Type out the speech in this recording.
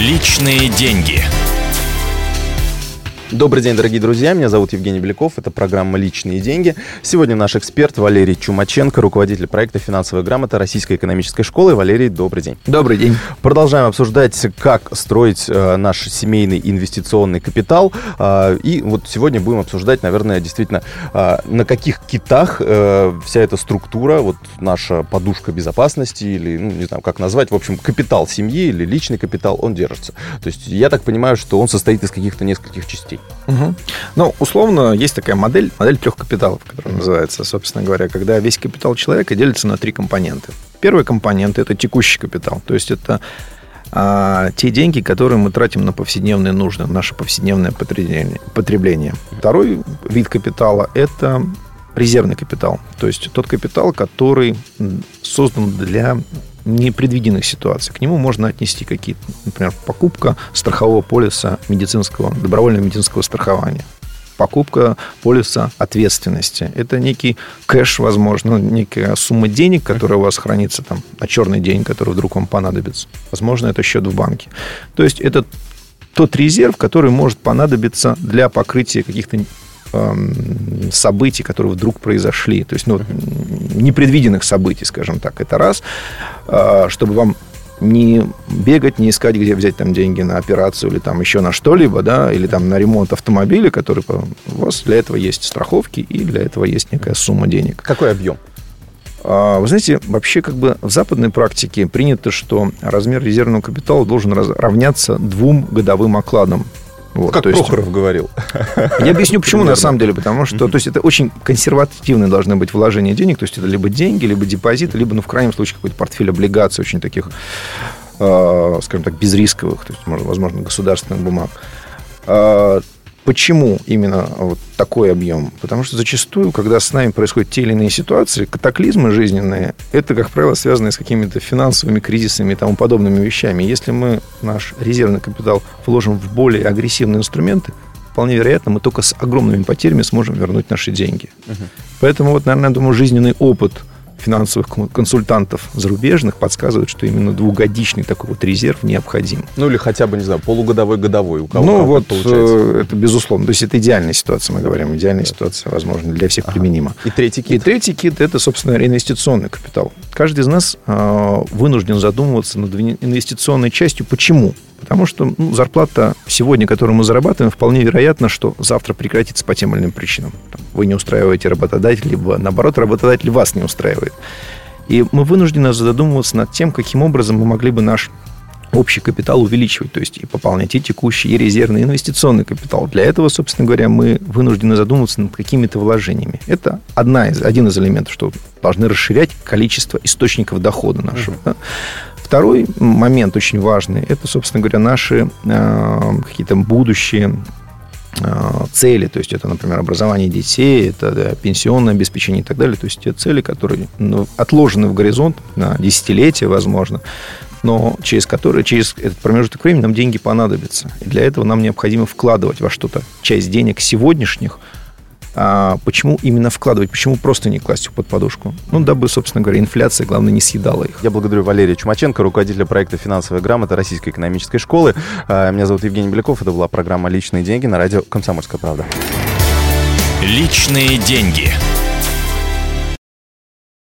Личные деньги. Добрый день, дорогие друзья. Меня зовут Евгений Беляков. Это программа «Личные деньги». Сегодня наш эксперт Валерий Чумаченко, руководитель проекта «Финансовая грамота» Российской экономической школы. Валерий, добрый день. Добрый день. Продолжаем обсуждать, как строить э, наш семейный инвестиционный капитал. Э, и вот сегодня будем обсуждать, наверное, действительно, э, на каких китах э, вся эта структура, вот наша подушка безопасности или, ну, не знаю, как назвать, в общем, капитал семьи или личный капитал, он держится. То есть я так понимаю, что он состоит из каких-то нескольких частей. Угу. Ну, условно, есть такая модель, модель трех капиталов, которая называется, собственно говоря, когда весь капитал человека делится на три компонента. Первый компонент – это текущий капитал, то есть это а, те деньги, которые мы тратим на повседневные нужды, наше повседневное потребление. потребление. Второй вид капитала – это резервный капитал, то есть тот капитал, который создан для непредвиденных ситуаций. К нему можно отнести какие-то, например, покупка страхового полиса медицинского, добровольного медицинского страхования покупка полиса ответственности. Это некий кэш, возможно, некая сумма денег, которая у вас хранится там на черный день, который вдруг вам понадобится. Возможно, это счет в банке. То есть это тот резерв, который может понадобиться для покрытия каких-то событий, которые вдруг произошли. То есть, ну, непредвиденных событий, скажем так, это раз. А, чтобы вам не бегать, не искать, где взять там деньги на операцию или там еще на что-либо, да, или там на ремонт автомобиля, который у вас для этого есть страховки и для этого есть некая сумма денег. Какой объем? А, вы знаете, вообще как бы в западной практике принято, что размер резервного капитала должен равняться двум годовым окладам вот, как то Прохоров есть, говорил. Я объясню, почему на самом деле. Потому что то есть, это очень консервативные должны быть вложения денег. То есть это либо деньги, либо депозиты, либо, ну, в крайнем случае, какой-то портфель облигаций очень таких, э, скажем так, безрисковых, то есть, возможно, государственных бумаг. А, Почему именно вот такой объем? Потому что зачастую, когда с нами происходят те или иные ситуации, катаклизмы жизненные, это, как правило, связано с какими-то финансовыми кризисами и тому подобными вещами. Если мы наш резервный капитал вложим в более агрессивные инструменты, вполне вероятно, мы только с огромными потерями сможем вернуть наши деньги. Угу. Поэтому, вот, наверное, я думаю, жизненный опыт – финансовых консультантов зарубежных подсказывают, что именно двухгодичный такой вот резерв необходим. Ну или хотя бы, не знаю, полугодовой, годовой. У кого ну вот, получается. Э, это безусловно. То есть это идеальная ситуация, мы говорим. Идеальная да. ситуация, возможно, для всех ага. применима. И третий кит? И третий кит – это, собственно, инвестиционный капитал. Каждый из нас э, вынужден задумываться над инвестиционной частью. Почему? Потому что ну, зарплата сегодня, которую мы зарабатываем, вполне вероятно, что завтра прекратится по тем или иным причинам. Вы не устраиваете работодателя, либо наоборот, работодатель вас не устраивает. И мы вынуждены задумываться над тем, каким образом мы могли бы наш общий капитал увеличивать, то есть и пополнять и текущий, и резервный, и инвестиционный капитал. Для этого, собственно говоря, мы вынуждены задумываться над какими-то вложениями. Это одна из, один из элементов, что должны расширять количество источников дохода нашего. Uh-huh. Да? Второй момент очень важный, это, собственно говоря, наши э, какие-то будущие э, цели, то есть это, например, образование детей, это да, пенсионное обеспечение и так далее, то есть те цели, которые ну, отложены в горизонт на десятилетия, возможно, но через которые, через этот промежуток времени нам деньги понадобятся. И для этого нам необходимо вкладывать во что-то часть денег сегодняшних, а почему именно вкладывать? Почему просто не класть их под подушку? Ну, дабы, собственно говоря, инфляция, главное, не съедала их. Я благодарю Валерия Чумаченко, руководителя проекта «Финансовая грамота» Российской экономической школы. А, меня зовут Евгений Беляков. Это была программа «Личные деньги» на радио «Комсомольская правда». «Личные деньги».